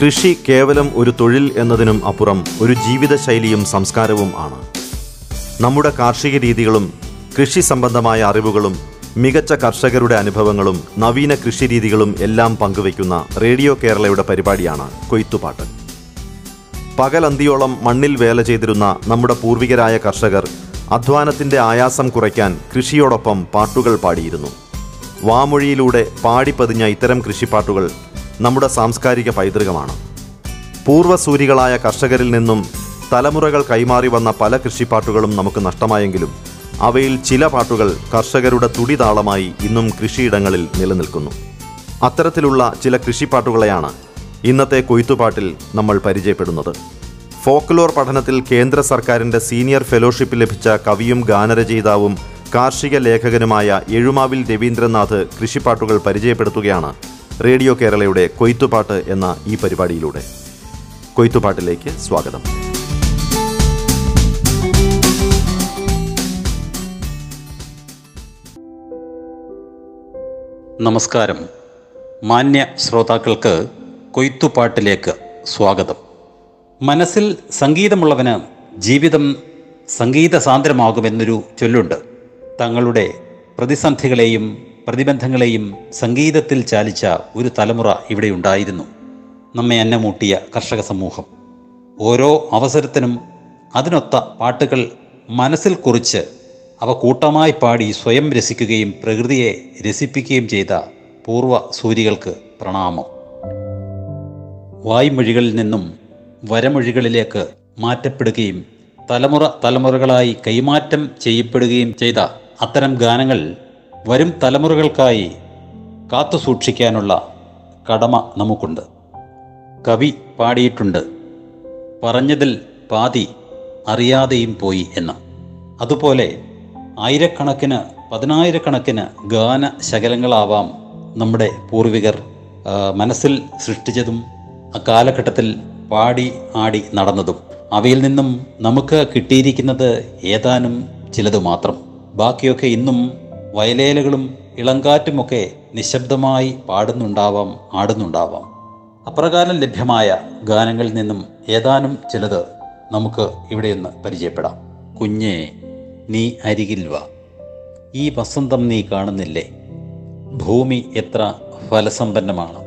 കൃഷി കേവലം ഒരു തൊഴിൽ എന്നതിനും അപ്പുറം ഒരു ജീവിതശൈലിയും സംസ്കാരവും ആണ്. നമ്മുടെ കാർഷിക രീതികളും കൃഷി സംബന്ധമായ അറിവുകളും മികച്ച കർഷകരുടെ അനുഭവങ്ങളും നവീന കൃഷി രീതികളും എല്ലാം പങ്കുവയ്ക്കുന്ന റേഡിയോ കേരളയുടെ പരിപാടിയാണ് കൊയ്ത്തുപാട്ട്. പകലന്തിയോളം മണ്ണിൽ വേല ചെയ്തിരുന്ന നമ്മുടെ പൂർവികരായ കർഷകർ അധ്വാനത്തിന്റെ ആയാസം കുറയ്ക്കാൻ കൃഷിയോടൊപ്പം പാട്ടുകൾ പാടിയിരുന്നു. വാമൊഴിയിലൂടെ പാടിപ്പതിഞ്ഞ ഇത്തരം കൃഷിപ്പാട്ടുകൾ നമ്മുടെ സാംസ്കാരിക പൈതൃകമാണ്. പൂർവസൂരികളായ കർഷകരിൽ നിന്നും തലമുറകൾ കൈമാറി വന്ന പല കൃഷിപ്പാട്ടുകളും നമുക്ക് നഷ്ടമായെങ്കിലും അവയിൽ ചില പാട്ടുകൾ കർഷകരുടെ തുടിതാളമായി ഇന്നും കൃഷിയിടങ്ങളിൽ നിലനിൽക്കുന്നു. അത്തരത്തിലുള്ള ചില കൃഷിപ്പാട്ടുകളെയാണ് ഇന്നത്തെ കൊയ്ത്തുപാട്ടിൽ നമ്മൾ പരിചയപ്പെടുന്നത്. ഫോക്ലോർ പഠനത്തിൽ കേന്ദ്ര സർക്കാരിന്റെ സീനിയർ ഫെലോഷിപ്പ് ലഭിച്ച കവിയും ഗാനരചയിതാവും കാർഷിക ലേഖകനുമായ എഴുമാവിൽ രവീന്ദ്രനാഥ് കൃഷിപ്പാട്ടുകൾ പരിചയപ്പെടുത്തുകയാണ് റേഡിയോ കേരളയുടെ കൊയ്ത്തുപാട്ട് എന്ന ഈ പരിപാടിയിലൂടെ. കൊയ്ത്തുപാട്ടിലേക്ക് സ്വാഗതം. നമസ്കാരം. മാന്യ ശ്രോതാക്കൾക്ക് കൊയ്ത്തുപാട്ടിലേക്ക് സ്വാഗതം. മനസ്സിൽ സംഗീതമുള്ളവന് ജീവിതം സംഗീത സാന്ദ്രമാകുമെന്നൊരു ചൊല്ലുണ്ട്. തങ്ങളുടെ പ്രതിസന്ധികളെയും പ്രതിബന്ധങ്ങളെയും സംഗീതത്തിൽ ചാലിച്ച ഒരു തലമുറ ഇവിടെ ഉണ്ടായിരുന്നു. നമ്മെ അന്നമൂട്ടിയ കർഷക സമൂഹം. ഓരോ അവസരത്തിനും അതിനൊത്ത പാട്ടുകൾ മനസ്സിൽ കുറിച്ച് അവ കൂട്ടമായി പാടി സ്വയം രസിക്കുകയും പ്രകൃതിയെ രസിപ്പിക്കുകയും ചെയ്ത പൂർവ സൂര്യകൾക്ക് പ്രണാമം. വായ്മൊഴികളിൽ നിന്നും വരമൊഴികളിലേക്ക് മാറ്റപ്പെടുകയും തലമുറ തലമുറകളായി കൈമാറ്റം ചെയ്യപ്പെടുകയും ചെയ്ത അത്തരം ഗാനങ്ങൾ വരും തലമുറകൾക്കായി കാത്തു സൂക്ഷിക്കാനുള്ള കടമ നമുക്കുണ്ട്. കവി പാടിയിട്ടുണ്ട് പറഞ്ഞതിൽ പാതി അറിയാതെയും പോയി എന്ന്. അതുപോലെ ആയിരക്കണക്കിന് പതിനായിരക്കണക്കിന് ഗാന ശകലങ്ങളാവാം നമ്മുടെ പൂർവികർ മനസ്സിൽ സൃഷ്ടിച്ചതും കാലഘട്ടത്തിൽ പാടി ആടി നടന്നതും. അവയിൽ നിന്നും നമുക്ക് കിട്ടിയിരിക്കുന്നത് ഏതാനും ചിലത് മാത്രം. ബാക്കിയൊക്കെ ഇന്നും വയലേലകളും ഇളങ്കാറ്റുമൊക്കെ നിശബ്ദമായി പാടുന്നുണ്ടാവാം ആടുന്നുണ്ടാവാം. അപ്രകാരം ലഭ്യമായ ഗാനങ്ങളിൽ നിന്നും ഏതാനും ചിലത് നമുക്ക് ഇവിടെയൊന്ന് പരിചയപ്പെടാം. കുഞ്ഞേ നീ അരികിൽ വാ. ഈ വസന്തം നീ കാണുന്നില്ലേ? ഭൂമി എത്ര ഫലസമ്പന്നമാണ്.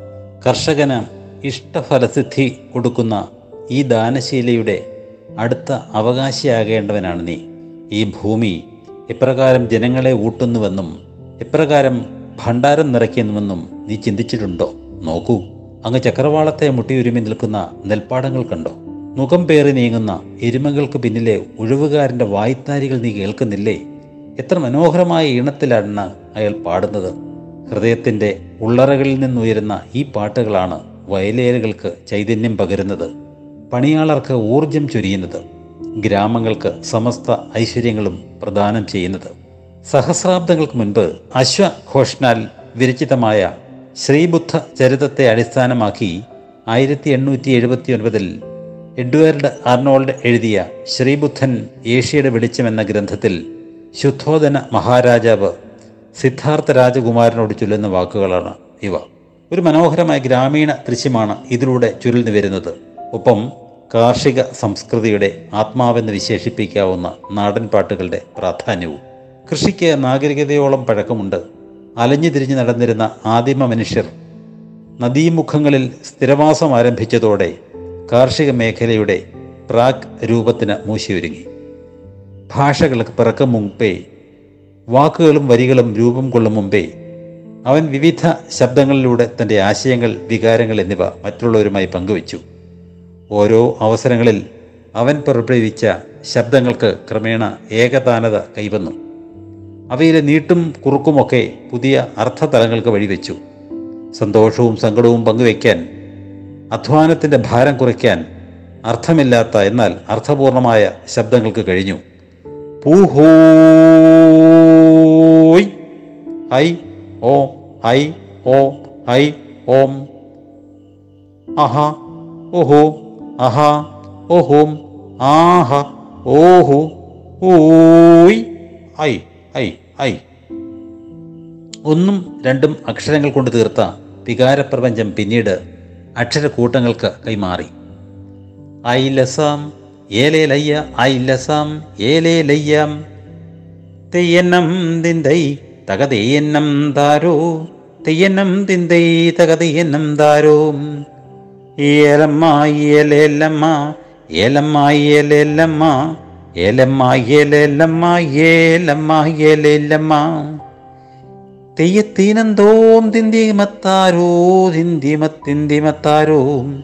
കർഷകന് ഇഷ്ടഫലസിദ്ധി കൊടുക്കുന്ന ഈ ദാനശീലയുടെ അടുത്ത അവകാശിയാകേണ്ടവനാണ് നീ. ഈ ഭൂമി എപ്രകാരം ജനങ്ങളെ ഊട്ടുന്നുവെന്നും എപ്രകാരം ഭണ്ഡാരം നിറയ്ക്കുന്നുവെന്നും നീ ചിന്തിച്ചിട്ടുണ്ടോ? നോക്കൂ. അങ്ങ് ചക്രവാളത്തെ മുട്ടിയുരുമി നിൽക്കുന്ന നെൽപ്പാടങ്ങൾ കണ്ടോ? മുഖം പേറി നീങ്ങുന്ന എരുമകൾക്ക് പിന്നിലെ ഉഴവുകാരന്റെ വായ്ത്താരികൾ നീ കേൾക്കുന്നില്ലേ? എത്ര മനോഹരമായ ഈണത്തിലാണ് അയാൾ പാടുന്നത്. ഹൃദയത്തിന്റെ ഉള്ളറകളിൽ നിന്നുയരുന്ന ഈ പാട്ടുകളാണ് വയലേലുകൾക്ക് ചൈതന്യം പകരുന്നത്. പണിയാളർക്ക് ഊർജം ചൊരിയുന്നത്. ഗ്രാമങ്ങൾക്ക് സമസ്ത ഐശ്വര്യങ്ങളും പ്രദാനം ചെയ്യുന്നത്. സഹസ്രാബ്ദങ്ങൾക്ക് മുൻപ് അശ്വഘോഷനാൽ വിരചിതമായ ശ്രീബുദ്ധ ചരിതത്തെ അടിസ്ഥാനമാക്കി ആയിരത്തി എണ്ണൂറ്റി എഴുപത്തി ഒൻപതിൽ എഡ്വേർഡ് ആർണോൾഡ് എഴുതിയ ശ്രീബുദ്ധൻ ഏഷ്യയുടെ വെളിച്ചം എന്ന ഗ്രന്ഥത്തിൽ ശുദ്ധോധന മഹാരാജാവ് സിദ്ധാർത്ഥ രാജകുമാരനോട് ചൊല്ലുന്ന വാക്കുകളാണ് ഇവ. ഒരു മനോഹരമായ ഗ്രാമീണ ദൃശ്യമാണ് ഇതിലൂടെ ചുരുളിന് വരുന്നത്. ഒപ്പം കാർഷിക സംസ്കൃതിയുടെ ആത്മാവെന്ന് വിശേഷിപ്പിക്കാവുന്ന നാടൻ പാട്ടുകളുടെ പ്രാധാന്യവും. കൃഷിക്ക് നാഗരികതയോളം പഴക്കമുണ്ട്. അലഞ്ഞു തിരിഞ്ഞു നടന്നിരുന്ന ആദിമ മനുഷ്യർ നദീമുഖങ്ങളിൽ സ്ഥിരവാസം ആരംഭിച്ചതോടെ കാർഷിക മേഖലയുടെ പ്രാക് രൂപത്തിന് മൂശിയൊരുങ്ങി. ഭാഷകൾക്ക് പിറക്കും മുമ്പേ വാക്കുകളും വരികളും രൂപം കൊള്ളും മുമ്പേ അവൻ വിവിധ ശബ്ദങ്ങളിലൂടെ തന്റെ ആശയങ്ങൾ വികാരങ്ങൾ എന്നിവ മറ്റുള്ളവരുമായി പങ്കുവച്ചു. ഓരോ അവസരങ്ങളിൽ അവൻ പുറപ്പെടുവിച്ച ശബ്ദങ്ങൾക്ക് ക്രമേണ ഏകതാനത കൈവന്നു. അവയിലെ നീട്ടും കുറുക്കുമൊക്കെ പുതിയ അർത്ഥതലങ്ങൾക്ക് വഴിവെച്ചു. സന്തോഷവും സങ്കടവും പങ്കുവയ്ക്കാൻ അധ്വാനത്തിന്റെ ഭാരം കുറയ്ക്കാൻ അർത്ഥമില്ലാത്ത എന്നാൽ അർത്ഥപൂർണമായ ശബ്ദങ്ങൾക്ക് കഴിഞ്ഞു. പൂഹോയ് ഐ ഓ ഐ ഓ ഐ ഓം. അഹ ഓഹോ. അഹ ഓഹോം ആഹ ഓഹോ ഓയ് ഐ ഐ ഐ. ഒന്നും രണ്ടും അക്ഷരങ്ങൾ കൊണ്ട് തീർത്ത വികാരപ്രപഞ്ചം പിന്നീട് അക്ഷരക്കൂട്ടങ്ങൾക്ക് കൈമാറി. ഐ ലസാം ഏലേ ലയ്യ ഐ ലസാം ഏലേ ലയ്യാം തെയ്യന്നം തിന്തൈ തകതെയ്യന്നം താരോ. തെയ്യന്നം തിന്തൈ തകതെയ്യന്നം താരോ. ഏലമ്മ ഏലേലമ്മ ഏലമ്മ ഏലേലമ്മ ഏലമ്മ ഏലേലമ്മ ഏലമ്മ ഏലേലമ്മ തെയ്യത്തീനന്തോം തിന്തിമത്താരോ തിന്തിമത്തിന്തിമത്താരോം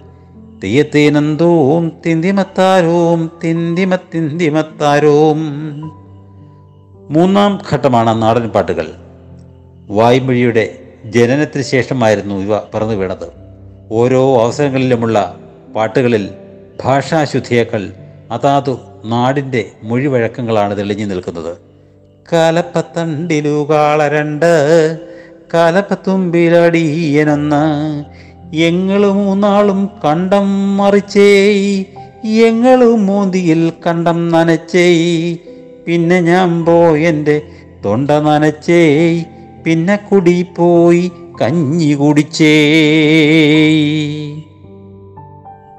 തെയ്യത്തീനന്തോം തിന്തിമത്താരോം. തിന്തിമത്തിന്തിമത്താരോം മൂന്നാം ഘട്ടമാണ് നാടൻ പാട്ടുകൾ. വായ്മൊഴിയുടെ ജനനത്തിന് ശേഷമായിരുന്നു ഇവ പറന്നു വീണത് ഓരോ അവസരങ്ങളിലുമുള്ള പാട്ടുകളിൽ ഭാഷാശുദ്ധിയേക്കാൾ അതാതു നാടിന്റെ മൊഴിവഴക്കങ്ങളാണ് തെളിഞ്ഞു നിൽക്കുന്നത്. കലപ്പത്തണ്ടിലുകാളരണ്ട് കാളരണ്ട് കാലപ്പത്തുമ്പിലടിയനൊന്ന് എങ്ങൾ മൂന്നാളും കണ്ടം മറിച്ചേ എങ്ങൾ മോന്തിയിൽ കണ്ടം നനച്ചേ പിന്നെ ഞാൻ പോയെന്റെ തൊണ്ട നനച്ചേ പിന്നെ കുടി പോയി കഞ്ഞി കുടിച്ചേ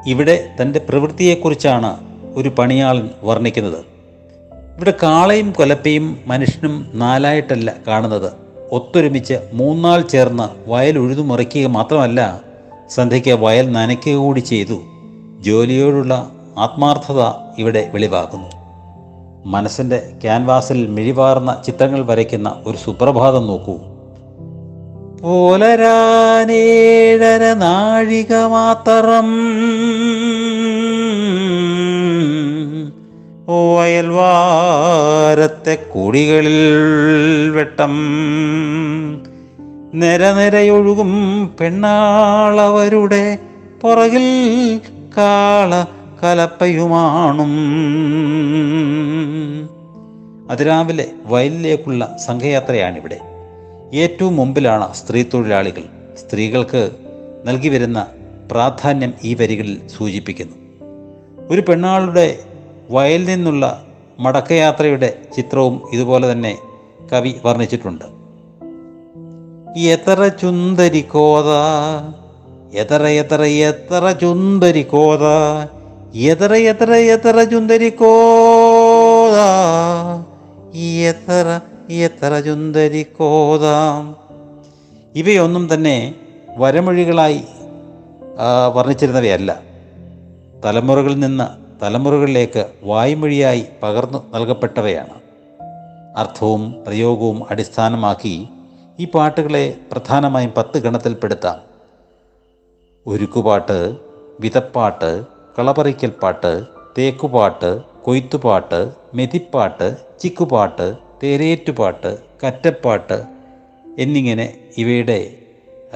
ഇവിടെ തന്റെ പ്രവൃത്തിയെക്കുറിച്ചാണ് ഒരു പണിയാളൻ വർണിക്കുന്നത്. ഇവിടെ കാളയും കൊലപ്പയും മനുഷ്യനും നാലായിട്ടല്ല കാണുന്നത്. ഒത്തൊരുമിച്ച് മൂന്നാൾ ചേർന്ന് വയൽ ഉഴുതുമറിക്കുക മാത്രമല്ല സന്ധ്യയ്ക്ക് വയൽ നനയ്ക്കുക കൂടി ചെയ്തു. ജോലിയോടുള്ള ആത്മാർത്ഥത ഇവിടെ വെളിവാക്കുന്നു. മനസ്സിന്റെ ക്യാൻവാസിൽ മിഴിവാർന്ന ചിത്രങ്ങൾ വരയ്ക്കുന്ന ഒരു സുപ്രഭാതം നോക്കൂ. പോലരാനേഴര നാഴിക മാത്രം വയൽവാരത്തെ കുടികളിൽ വെട്ടം. നിരനിരയൊഴുകും പെണ്ണാളവരുടെ പുറകിൽ കാള കലപ്പയുമാണും. അതിരാവിലെ വയലിലേക്കുള്ള സംഘയാത്രയാണിവിടെ. ഏറ്റവും മുമ്പിലാണ് സ്ത്രീ തൊഴിലാളികൾ സ്ത്രീകൾക്ക് നൽകി വരുന്ന പ്രാധാന്യം ഈ വരികളിൽ സൂചിപ്പിക്കുന്നു. ഒരു പെണ്ണാളുടെ വയലിൽ നിന്നുള്ള മടക്കയാത്രയുടെ ചിത്രവും ഇതുപോലെ തന്നെ കവി വർണിച്ചിട്ടുണ്ട്. എത്ര ചുന്ദരി കോത എത്ര എത്ര എത്ര ചുന്ദരി കോത എത്ര എത്ര എത്ര ചുന്ദരി കോത എത്ര എത്ര ചുന്തരിക്കോതാം ഇവയൊന്നും തന്നെ വരമൊഴികളായി വർണിച്ചിരുന്നവയല്ല. തലമുറകളിൽ നിന്ന് തലമുറകളിലേക്ക് വായ്മൊഴിയായി പകർന്നു നൽകപ്പെട്ടവയാണ്. അർത്ഥവും പ്രയോഗവും അടിസ്ഥാനമാക്കി ഈ പാട്ടുകളെ പ്രധാനമായും പത്ത് ഗണത്തിൽപ്പെടുത്താം. ഒരുക്കുപാട്ട് വിതപ്പാട്ട് കളപറിക്കൽ പാട്ട് തേക്കുപാട്ട് കൊയ്ത്തുപാട്ട് മെതിപ്പാട്ട് ചിക്കുപാട്ട് തേരേറ്റുപാട്ട് കറ്റപ്പാട്ട് എന്നിങ്ങനെ ഇവയുടെ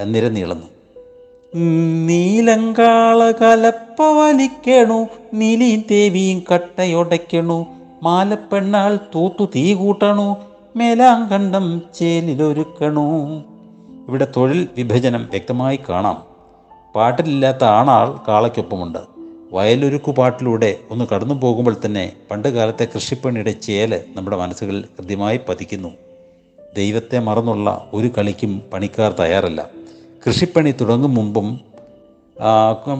നിരനീളുന്നു. നിര നീളുന്നു നീലങ്കാള കലപ്പ വലിക്കണു നീലി ദേവിയും കട്ടയൊടയ്ക്കണു മാലപ്പെണ്ണാൾ തൂത്തു തീ കൂട്ടണു മേലാങ്കണ്ടം ചേലിലൊരുക്കണു. ഇവിടെ തൊഴിൽ വിഭജനം വ്യക്തമായി കാണാം. പാട്ടിലില്ലാത്ത ആണാൾ കാളയ്ക്കൊപ്പമുണ്ട്. വയലൊരുക്കു പാട്ടിലൂടെ ഒന്ന് കടന്നു പോകുമ്പോൾ തന്നെ പണ്ട് കാലത്തെ കൃഷിപ്പണിയുടെ ചേൽ നമ്മുടെ മനസ്സുകളിൽ കൃത്യമായി പതിക്കുന്നു. ദൈവത്തെ മറന്നുള്ള ഒരു കളിക്കും പണിക്കാർ തയ്യാറല്ല. കൃഷിപ്പണി തുടങ്ങും മുമ്പും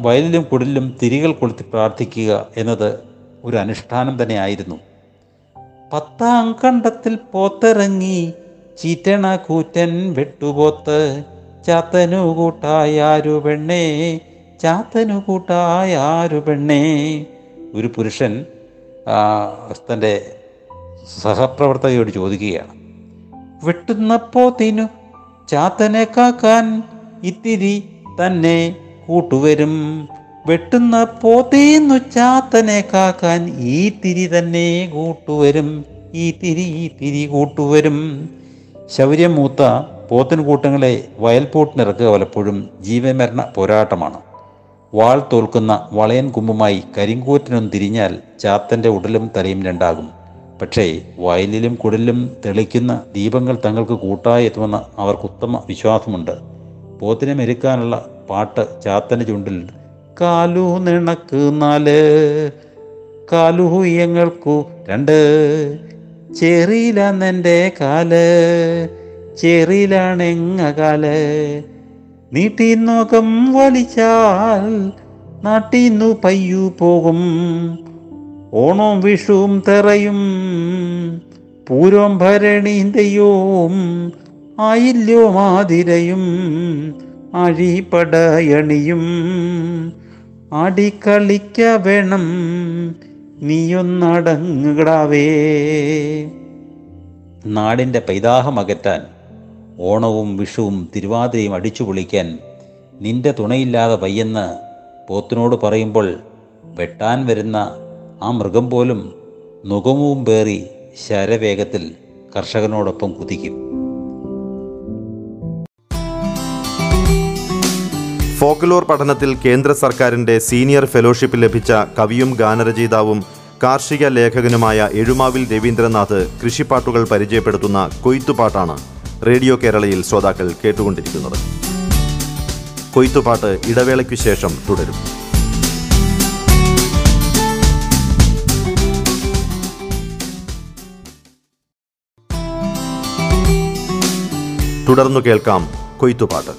വയലിലും കുടിലും തിരികൾ കൊളുത്തി പ്രാർത്ഥിക്കുക എന്നത് ഒരു അനുഷ്ഠാനം തന്നെയായിരുന്നു. പത്താം കണ്ടത്തിൽ പോത്തിറങ്ങി ചീറ്റണ കൂറ്റൻ വെട്ടുപോത്ത് ചാത്തനു കൂട്ടായാരു പെണ്ണേ ചാത്തനു കൂട്ടായാരു പെണ്ണേ. ഒരു പുരുഷൻ തന്റെ സഹപ്രവർത്തകയോട് ചോദിക്കുകയാണ്. വെട്ടുന്നപ്പോ തിനു ചാത്തനെ കാക്കാൻ ഇത്തിരി തന്നെ കൂട്ടുവരും. വെട്ടുന്ന പോത്തീന്നു ചാത്തനെ കാക്കാൻ ഈ തിരി തന്നെ കൂട്ടുവരും. ഈ തിരി ഈ തിരി കൂട്ടുവരും. ശൗര്യമൂത്ത പോത്തിൻ കൂട്ടങ്ങളെ വയൽപോട്ടിനിറക്കുക പലപ്പോഴും ജീവമരണ പോരാട്ടമാണ്. വാൾ തോൽക്കുന്ന വളയൻ കുമ്പുമായി കരിങ്കൂറ്റനും തിരിഞ്ഞാൽ ചാത്തന്റെ ഉടലും തലയും രണ്ടാകും. പക്ഷേ വയലിലും കുടലിലും തെളിക്കുന്ന ദീപങ്ങൾ തങ്ങൾക്ക് കൂട്ടായി എത്തുമെന്ന് അവർക്ക് ഉത്തമ വിശ്വാസമുണ്ട്. പോത്തിനെ മെരുക്കാനുള്ള പാട്ട് ചാത്തന്റെ ചുണ്ടിൽ കാലു നിണക്ക് നാല് കാലുഹൂയങ്ങൾക്കു രണ്ട് ചെറിയിലാന്നെന്റെ കാൽ ചെറിയിലാണെങ്ങ കാൽ നീട്ടിന്നോകം വലിച്ചാൽ നാട്ടിന്നു പയ്യു പോകും. ഓണവും വിഷുവും തെറയും. പൂരം ഭരണീന്തയോം ആയില്ലോ മാതിരയും അഴിപടയണിയും. ആടിക്കളിക്ക വേണം നീയൊന്നടങ്ങടാവേ നാടിന്റെ പൈതാഹമകറ്റാൻ ഓണവും വിഷുവും തിരുവാതിരയും അടിച്ചു പൊളിക്കാൻ നിന്റെ തുണയില്ലാതെ വയ്യെന്ന് പോത്തിനോട് പറയുമ്പോൾ വെട്ടാൻ വരുന്ന ആ മൃഗം പോലും നുഖമവും പേറി ശരവേഗത്തിൽ കർഷകനോടൊപ്പം കുതിക്കും. ഫോക്ലോർ പഠനത്തിൽ കേന്ദ്ര സർക്കാരിന്റെ സീനിയർ ഫെലോഷിപ്പ് ലഭിച്ച കവിയും ഗാനരചയിതാവും കാർഷിക ലേഖകനുമായ എഴുമാവിൽ രവീന്ദ്രനാഥ് കൃഷിപ്പാട്ടുകൾ പരിചയപ്പെടുത്തുന്ന കൊയ്ത്തുപാട്ടാണ്. റേഡിയോ കേരളയിൽ ശ്രോതാക്കൾ കേട്ടുകൊണ്ടിരിക്കുന്നത്. കൊയ്ത്തുപാട്ട് ഇടവേളയ്ക്കു ശേഷം തുടരും. തുടർന്നു കേൾക്കാം കൊയ്ത്തുപാട്ട്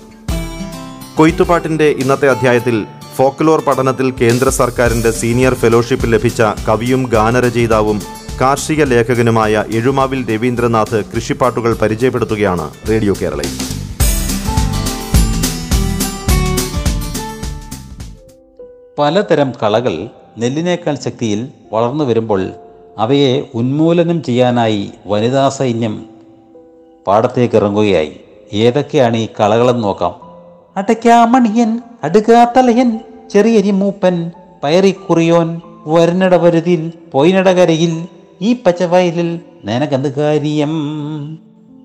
കൊയ്ത്തുപാട്ടിന്റെ ഇന്നത്തെ അധ്യായത്തിൽ ഫോക്ലോർ പഠനത്തിൽ കേന്ദ്ര സർക്കാരിന്റെ സീനിയർ ഫെലോഷിപ്പ് ലഭിച്ച കവിയും ഗാനരചയിതാവും കാർഷിക ലേഖകനുമായ എഴുമാവിൽ രവീന്ദ്രനാഥ് കൃഷിപ്പാട്ടുകൾ പരിചയപ്പെടുത്തുകയാണ് റേഡിയോ കേരളയിൽ പലതരം കളകൾ നെല്ലിനേക്കാൾ ശക്തിയിൽ വളർന്നു വരുമ്പോൾ അവയെ ഉന്മൂലനം ചെയ്യാനായി വനിതാ സൈന്യം പാടത്തേക്ക് ഇറങ്ങുകയായി. ഏതൊക്കെയാണ് ഈ കളകളെന്ന് നോക്കാം. അടയ്ക്കാമണിയൻ അടുകാത്തലയൻ ചെറിയരി മൂപ്പൻ പയറിക്കുറിയോൻ വരുന്നട വരുതിൽ ഈ പച്ചവയലിൽ നിനക്കെന്ത് കാര്യം?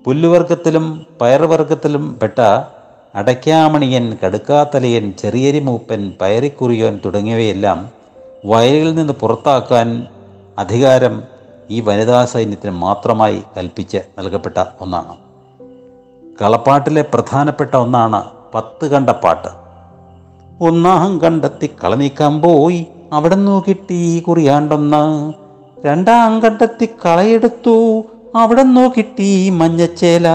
പുല്ലുവർഗത്തിലും പയറുവർഗത്തിലും പെട്ട അടയ്ക്കാമണിയൻ കടുക്കാത്തലയൻ ചെറിയരി മൂപ്പൻ പയറിക്കുറിയോൻ തുടങ്ങിയവയെല്ലാം വയലിൽ നിന്ന് പുറത്താക്കാൻ അധികാരം ഈ വനിതാ സൈന്യത്തിന് മാത്രമായി കൽപ്പിച്ച് നൽകപ്പെട്ട ഒന്നാണ്. കളപ്പാട്ടിലെ പ്രധാനപ്പെട്ട ഒന്നാണ് പത്ത് കണ്ട പാട്ട്. ഒന്നാം കണ്ടെത്തി കള നീക്കാൻ പോയി. അവിടെ നോക്കിയിട്ട് ഈ കുറിയാണ്ടൊന്ന് രണ്ടാം കണ്ടെത്തി കളയെടുത്തു. അവിടെ നോക്കിട്ടി കിട്ടി മഞ്ഞച്ചേല.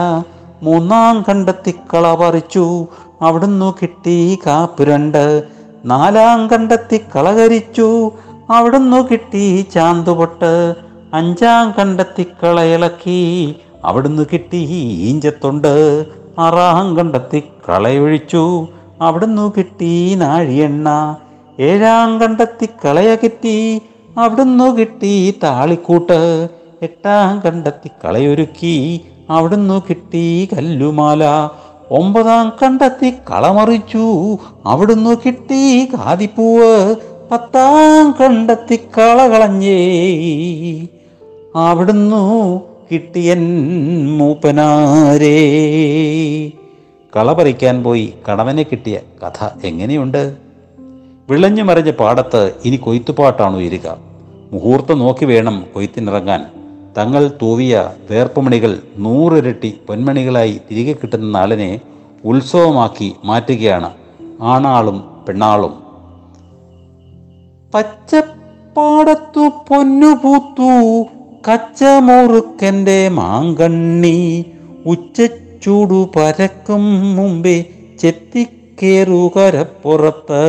മൂന്നാം കണ്ടത്തി കള പറിച്ചു. അവിടെ നോക്കിട്ടി കാപ്പുരണ്ട്. രണ്ട് നാലാം കണ്ടത്തി കളകരിച്ചു അവിടെ നോക്കിട്ടി ചാന്തുപൊട്ട്. അഞ്ചാം കണ്ടത്തി കള ഇളക്കി. അവിടുന്ന് കിട്ടി ഈഞ്ചത്തുണ്ട്. ആറാം കണ്ടത്തി കളയൊഴിച്ചു അവിടുന്ന് കിട്ടി നാഴിയെണ്ണ. ഏഴാം കണ്ടത്തി കളയ കിട്ടി. അവിടുന്ന് കിട്ടി താളിക്കൂട്ട്. എട്ടാം കണ്ടെത്തി കളയൊരുക്കി. അവിടുന്ന് കിട്ടി കല്ലുമാല. ഒമ്പതാം കണ്ടെത്തി കളമറിച്ചു. അവിടുന്ന് കിട്ടി കാതിപ്പൂവ് പത്താം കണ്ടെത്തി കളകളഞ്ഞേ. കളഞ്ഞേ അവിടുന്നു കിട്ടിയൻ മൂപ്പനാരേ. കള പറിക്കാൻ പോയി കടവനെ കിട്ടിയ കഥ എങ്ങനെയുണ്ട്? വിളഞ്ഞു മറിഞ്ഞ പാടത്ത് ഇനി കൊയ്ത്തുപാട്ടാണ് ഉയരുക. മുഹൂർത്തം നോക്കി വേണം കൊയ്ത്തിനിറങ്ങാൻ. തങ്ങൾ തൂവിയ വേർപ്പുമണികൾ നൂറിരട്ടി പൊന്മണികളായി തിരികെ കിട്ടുന്ന നാളിനെ ഉത്സവമാക്കി മാറ്റുകയാണ് ആണാളും പെണ്ണാളും. പച്ചപ്പാടത്തു പൊന്നുപൂത്തു കച്ചമുറുക്കന്റെ മാങ്കണ്ണി ഉച്ചച്ചൂടു പരക്കും മുമ്പേ ചെത്തിക്കേറുകരപ്പുറത്ത്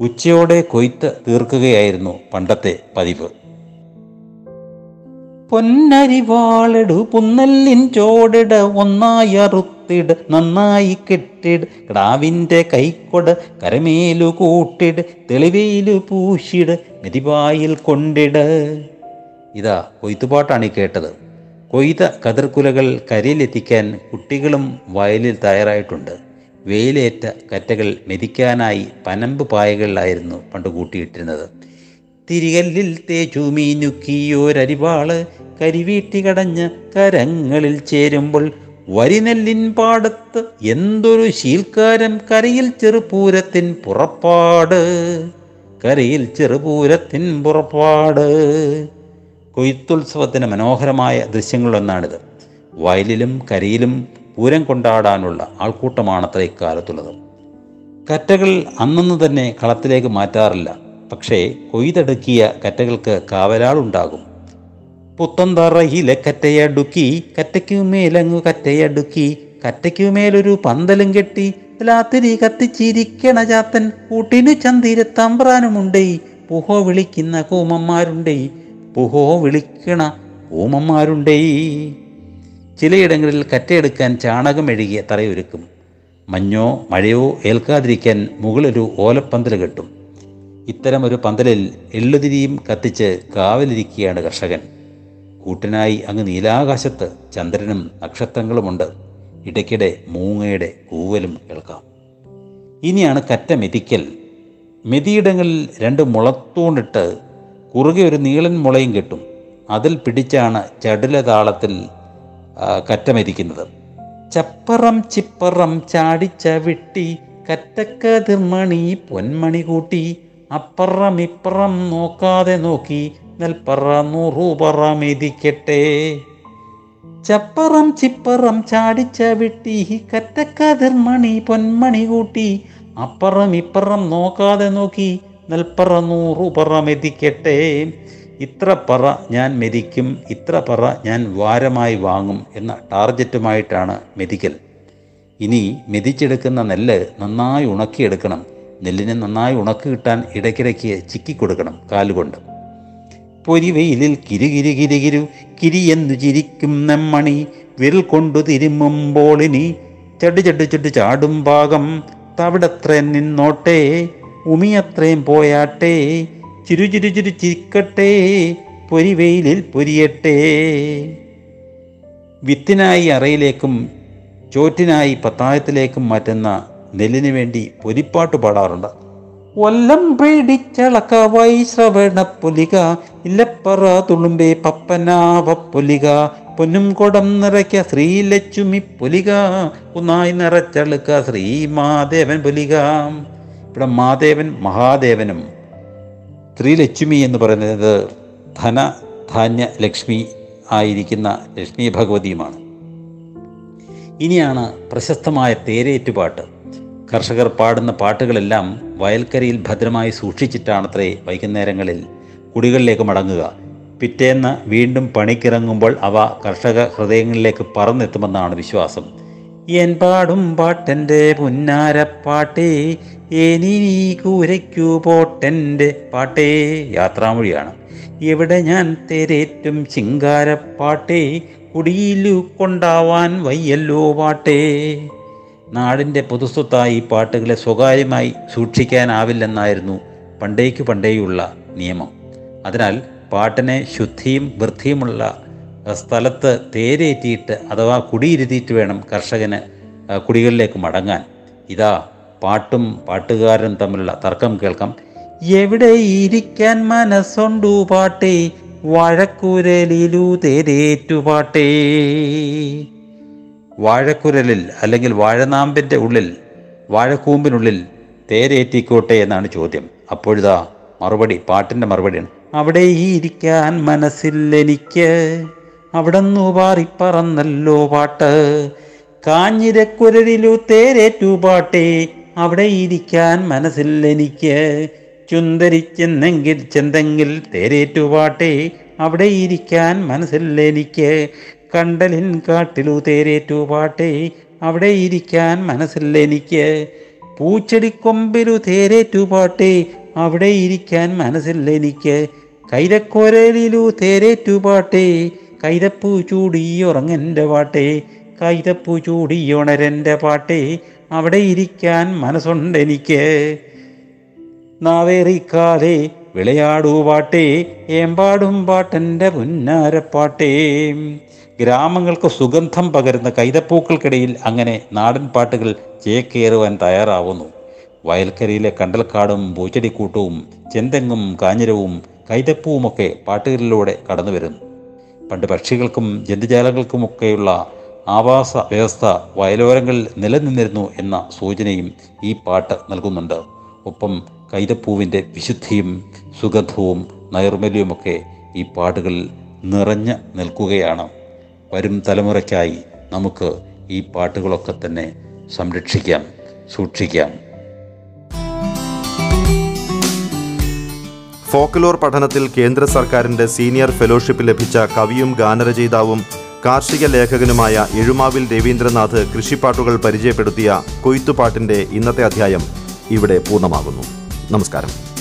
ഉച്ചയോടെ കൊയ്ത്ത് തീർക്കുകയായിരുന്നു പണ്ടത്തെ പതിവ്. പൊന്നരിവാളിടു പുന്നല്ലിൻ ചോടിട ഒന്നായി അറുത്തിട് നന്നായി കെട്ടിട് കിടാവിന്റെ കൈക്കൊട് കരമേലു കൂട്ടിട് തെളിവേലു പൂശിട് മെതിവായിൽ കൊണ്ടിട്. ഇതാ കൊയ്ത്തുപാട്ടാണ് കേട്ടത്. കൊയ്ത കതിർക്കുലകൾ കരയിലെത്തിക്കാൻ കുട്ടികളും വയലിൽ തയ്യാറായിട്ടുണ്ട്. വെയിലേറ്റ കറ്റകൾ മെതിക്കാനായി പനമ്പ് പായകളിലായിരുന്നു പണ്ട് കൂട്ടിയിട്ടിരുന്നത്. തിരികല്ലിൽ തേച്ചു മീനുക്കിയോരരിവാൾ കരിവീട്ടി കടഞ്ഞ് കരങ്ങളിൽ ചേരുമ്പോൾ വരിനെല്ലിൻ പാടത്ത് എന്തൊരു ശീൽക്കാരം കരയിൽ ചെറുപൂരത്തിൻ പുറപ്പാട്. കരയിൽ ചെറുപൂരത്തിൻ പുറപ്പാട്. കൊയ്ത്തുത്സവത്തിന് മനോഹരമായ ദൃശ്യങ്ങളിലൊന്നാണിത്. വയലിലും കരയിലും പൂരം കൊണ്ടാടാനുള്ള ആൾക്കൂട്ടമാണത്ര ഇക്കാലത്തുള്ളത്. കറ്റകൾ അന്നന്ന് തന്നെ കളത്തിലേക്ക് മാറ്റാറില്ല. പക്ഷേ കൊയ്തെടുക്കിയ കറ്റകൾക്ക് കാവലാളുണ്ടാകും. പുത്തന്തറയിലെ കറ്റയടുക്കി കറ്റയ്ക്കുമേലങ്ങു കറ്റയടുക്കി കറ്റയ്ക്കുമേലൊരു പന്തലും കെട്ടി രാത്രി കത്തിച്ചിരിക്കണ ചാത്തൻ കൂട്ടിനു ചന്തിരത്തമ്പ്രാനുമുണ്ടേ പുഹോ വിളിക്കുന്ന കൂമന്മാരുണ്ടേ പുഹോ വിളിക്കണ കൂമന്മാരുണ്ടേ. ചിലയിടങ്ങളിൽ കറ്റയെടുക്കാൻ ചാണകം എഴുകിയ തറയൊരുക്കും. മഞ്ഞോ മഴയോ ഏൽക്കാതിരിക്കാൻ മുകളിലൊരു ഓലപ്പന്തൽ കെട്ടും. ഇത്തരം ഒരു പന്തലിൽ എള്ളുതിരിയും കത്തിച്ച് കാവലിരിക്കുകയാണ് കർഷകൻ. കൂട്ടനായി അങ്ങ് നീലാകാശത്ത് ചന്ദ്രനും നക്ഷത്രങ്ങളുമുണ്ട്. ഇടയ്ക്കിടെ മൂങ്ങയുടെ കൂവലും കേൾക്കാം. ഇനിയാണ് കറ്റ മെതിക്കൽ. മെതിയിടങ്ങളിൽ രണ്ട് മുളത്തൂണിട്ട് കുറുകെ ഒരു നീളൻ മുളയും കെട്ടും. അതിൽ പിടിച്ചാണ് ചടുല താളത്തിൽ ആ, കറ്റ ചപ്പറം ചിപ്പറം ചാടിച്ച വിട്ടി കറ്റക്കതിർമണി പൊന്മണി കൂട്ടി അപ്പറം ഇപ്പറം നോക്കാതെ നോക്കി നെൽപ്പറ നൂറുപറ മെതിക്കട്ടെ. ചപ്പറം ചിപ്പറം ചാടിച്ച വിട്ടി കറ്റക്കതിർമണി പൊന്മണി കൂട്ടി അപ്പറം ഇപ്പറം നോക്കാതെ നോക്കി നെൽപ്പറ നൂറുപറ മെതിക്കട്ടെ. ഇത്ര പറ ഞാൻ മെതിക്കും ഇത്ര പറ ഞാൻ വാരമായി വാങ്ങും എന്ന ടാർഗറ്റുമായിട്ടാണ് മെതിക്കൽ. ഇനി മെതിച്ചെടുക്കുന്ന നെല്ല് നന്നായി ഉണക്കിയെടുക്കണം. നെല്ലിനെ നന്നായി ഉണക്ക് കിട്ടാൻ ഇടയ്ക്കിടയ്ക്ക് ചിക്കി കൊടുക്കണം കാലുകൊണ്ട് പൊരിവെയിലിൽ കിരുകിരു കിരുകിരു കിരിയെന്നു ചിരിക്കും നെമ്മണി വിരൽ കൊണ്ടു തിരുമുമ്പോളിനി ചടു ചടു ചടു ചാടും ഭാഗം തവിടത്രേ നിന്നോട്ടെ ഉമിയത്രയും പോയാട്ടെ ചിരു ചിരു ചിരു ചിരിക്കട്ടെ പൊരിവെയിലിൽ പൊരിയട്ടെ. വിത്തിനായി അറയിലേക്കും ചോറ്റിനായി പത്തായത്തിലേക്കും മാറ്റുന്ന നെല്ലിന് വേണ്ടി പൊരിപ്പാട്ട് പാടാറുണ്ട്. വല്ലം പേടിച്ചളക്കവായി ശ്രവണ പുലിക ഇല്ലപ്പറ തുളുമ്പേ പപ്പനാവ പുലിക പൊന്നും കൊടം നിറയ്ക്ക ശ്രീലച്ചുമി പുലിക ഒന്നായി നിറച്ചളുക്ക ശ്രീ മാദേവൻ പുലിക. ഇവിടെ മാദേവൻ മഹാദേവനും ശ്രീലക്ഷ്മി എന്ന് പറയുന്നത് ധന ധാന്യ ലക്ഷ്മി ആയിരിക്കുന്ന ലക്ഷ്മി ഭഗവതിയുമാണ്. ഇനിയാണ് പ്രശസ്തമായ തേരേറ്റുപാട്ട്. കർഷകർ പാടുന്ന പാട്ടുകളെല്ലാം വയൽക്കരയിൽ ഭദ്രമായി സൂക്ഷിച്ചിട്ടാണത്രേ വൈകുന്നേരങ്ങളിൽ കുടികളിലേക്ക് മടങ്ങുക. പിറ്റേന്ന് വീണ്ടും പണിക്കിറങ്ങുമ്പോൾ അവ കർഷക ഹൃദയങ്ങളിലേക്ക് പറന്നെത്തുമെന്നാണ് വിശ്വാസം. എൻ പാടും പാട്ടെന്റെ പുന്നാരപ്പാട്ടേ ഏനി നീ കൂരയ്ക്കു പോട്ടെന്റെ പാട്ടേ. യാത്രാമൊഴിയാണ്. എവിടെ ഞാൻ തേരേറ്റും ചിങ്കാരപ്പാട്ടേ കുടിയിലു കൊണ്ടാവാൻ വയ്യല്ലോ പാട്ടേ. നാടിന്റെ പൊതുസ്വത്തായി പാട്ടുകളെ സ്വകാര്യമായി സൂക്ഷിക്കാനാവില്ലെന്നായിരുന്നു പണ്ടേക്കു പണ്ടേയുള്ള നിയമം. അതിനാൽ പാട്ടിനെ ശുദ്ധിയും വൃത്തിയുമുള്ള സ്ഥലത്ത് തേരേറ്റിയിട്ട് അഥവാ കുടിയിരുത്തിയിട്ട് വേണം കർഷകന് കുടികളിലേക്ക് മടങ്ങാൻ. ഇതാ പാട്ടും പാട്ടുകാരനും തമ്മിലുള്ള തർക്കം കേൾക്കാം. എവിടെ ഇരിക്കാൻ മനസ്സുണ്ടു പാട്ടേ? വാഴക്കുരലിലു തേരേറ്റു പാട്ടേ. വാഴക്കുരലിൽ അല്ലെങ്കിൽ വാഴനാമ്പിന്റെ ഉള്ളിൽ വാഴക്കൂമ്പിനുള്ളിൽ തേരേറ്റിക്കോട്ടെ എന്നാണ് ചോദ്യം. അപ്പോഴിതാ മറുപടി പാട്ടിന്റെ മറുപടിയാണ്. അവിടെ ഇരിക്കാൻ മനസ്സില്ലെനിക്ക് അവിടെ നിന്നു പാറിപ്പറന്നല്ലോ പാട്ട്. കാഞ്ഞിരക്കുരലിലു തേരേറ്റു പാട്ടേ. അവിടെ ഇരിക്കാൻ മനസ്സില്ലെനിക്ക്. ചുന്തരിച്ചെന്നെങ്കിൽ ചെന്തെങ്കിൽ തേരേറ്റു പാട്ടേ അവിടെ ഇരിക്കാൻ മനസ്സില്ലെനിക്ക്. കണ്ടലിൻ കാട്ടിലു തേരേറ്റു പാട്ടേ അവിടെ ഇരിക്കാൻ മനസ്സില്ലെനിക്ക്. പൂച്ചെടിക്കൊമ്പിലു തേരേറ്റു പാട്ടേ അവിടെ ഇരിക്കാൻ മനസ്സില്ലെനിക്ക്. കൈതക്കോരലിലു തേരേറ്റു പാട്ടേ കൈതപ്പൂ ചൂടിയുറങ്ങന്റെ പാട്ടേ. കൈതപ്പൂ ചൂടിയുണരന്റെ പാട്ടേ. അവിടെ ഇരിക്കാൻ മനസ്സുണ്ടെനിക്ക്. നാവേറിക്കാതെ വിളയാടൂ പാട്ടേ ഏമ്പാടും പാട്ടെന്റെ പുന്നാരപ്പാട്ടേ. ഗ്രാമങ്ങൾക്ക് സുഗന്ധം പകരുന്ന കൈതപ്പൂക്കൾക്കിടയിൽ അങ്ങനെ നാടൻ പാട്ടുകൾ ചേക്കേറുവാൻ തയ്യാറാവുന്നു. വയൽക്കരയിലെ കണ്ടൽക്കാടും പൂച്ചെടിക്കൂട്ടവും ചെന്തെങ്ങും കാഞ്ഞിരവും കൈതപ്പൂവുമൊക്കെ പാട്ടുകളിലൂടെ കടന്നു വരുന്നു പണ്ട് പക്ഷികൾക്കും ജന്തുജാലങ്ങൾക്കുമൊക്കെയുള്ള ആവാസ വ്യവസ്ഥ വയലോരങ്ങളിൽ നിലനിന്നിരുന്നു എന്ന സൂചനയും ഈ പാട്ട് നൽകുന്നുണ്ട്. ഒപ്പം കൈതപ്പൂവിന്റെ വിശുദ്ധിയും സുഗന്ധവും നൈർമല്യവുമൊക്കെ ഈ പാട്ടുകളിൽ നിറഞ്ഞു നിൽക്കുകയാണ്. വരും തലമുറയ്ക്കായി നമുക്ക് ഈ പാട്ടുകളൊക്കെ തന്നെ സംരക്ഷിക്കാം സൂക്ഷിക്കാം. ഫോക്കലോർ പഠനത്തിൽ കേന്ദ്ര സർക്കാരിന്റെ സീനിയർ ഫെലോഷിപ്പ് ലഭിച്ച കവിയും ഗാനരചയിതാവും കാർഷിക ലേഖകനുമായ എഴുമാവിൽ രവീന്ദ്രനാഥ് കൃഷിപ്പാട്ടുകൾ പരിചയപ്പെടുത്തിയ കൊയ്ത്തുപാട്ടിന്റെ ഇന്നത്തെ അധ്യായം ഇവിടെ പൂർണമാകുന്നു. നമസ്കാരം.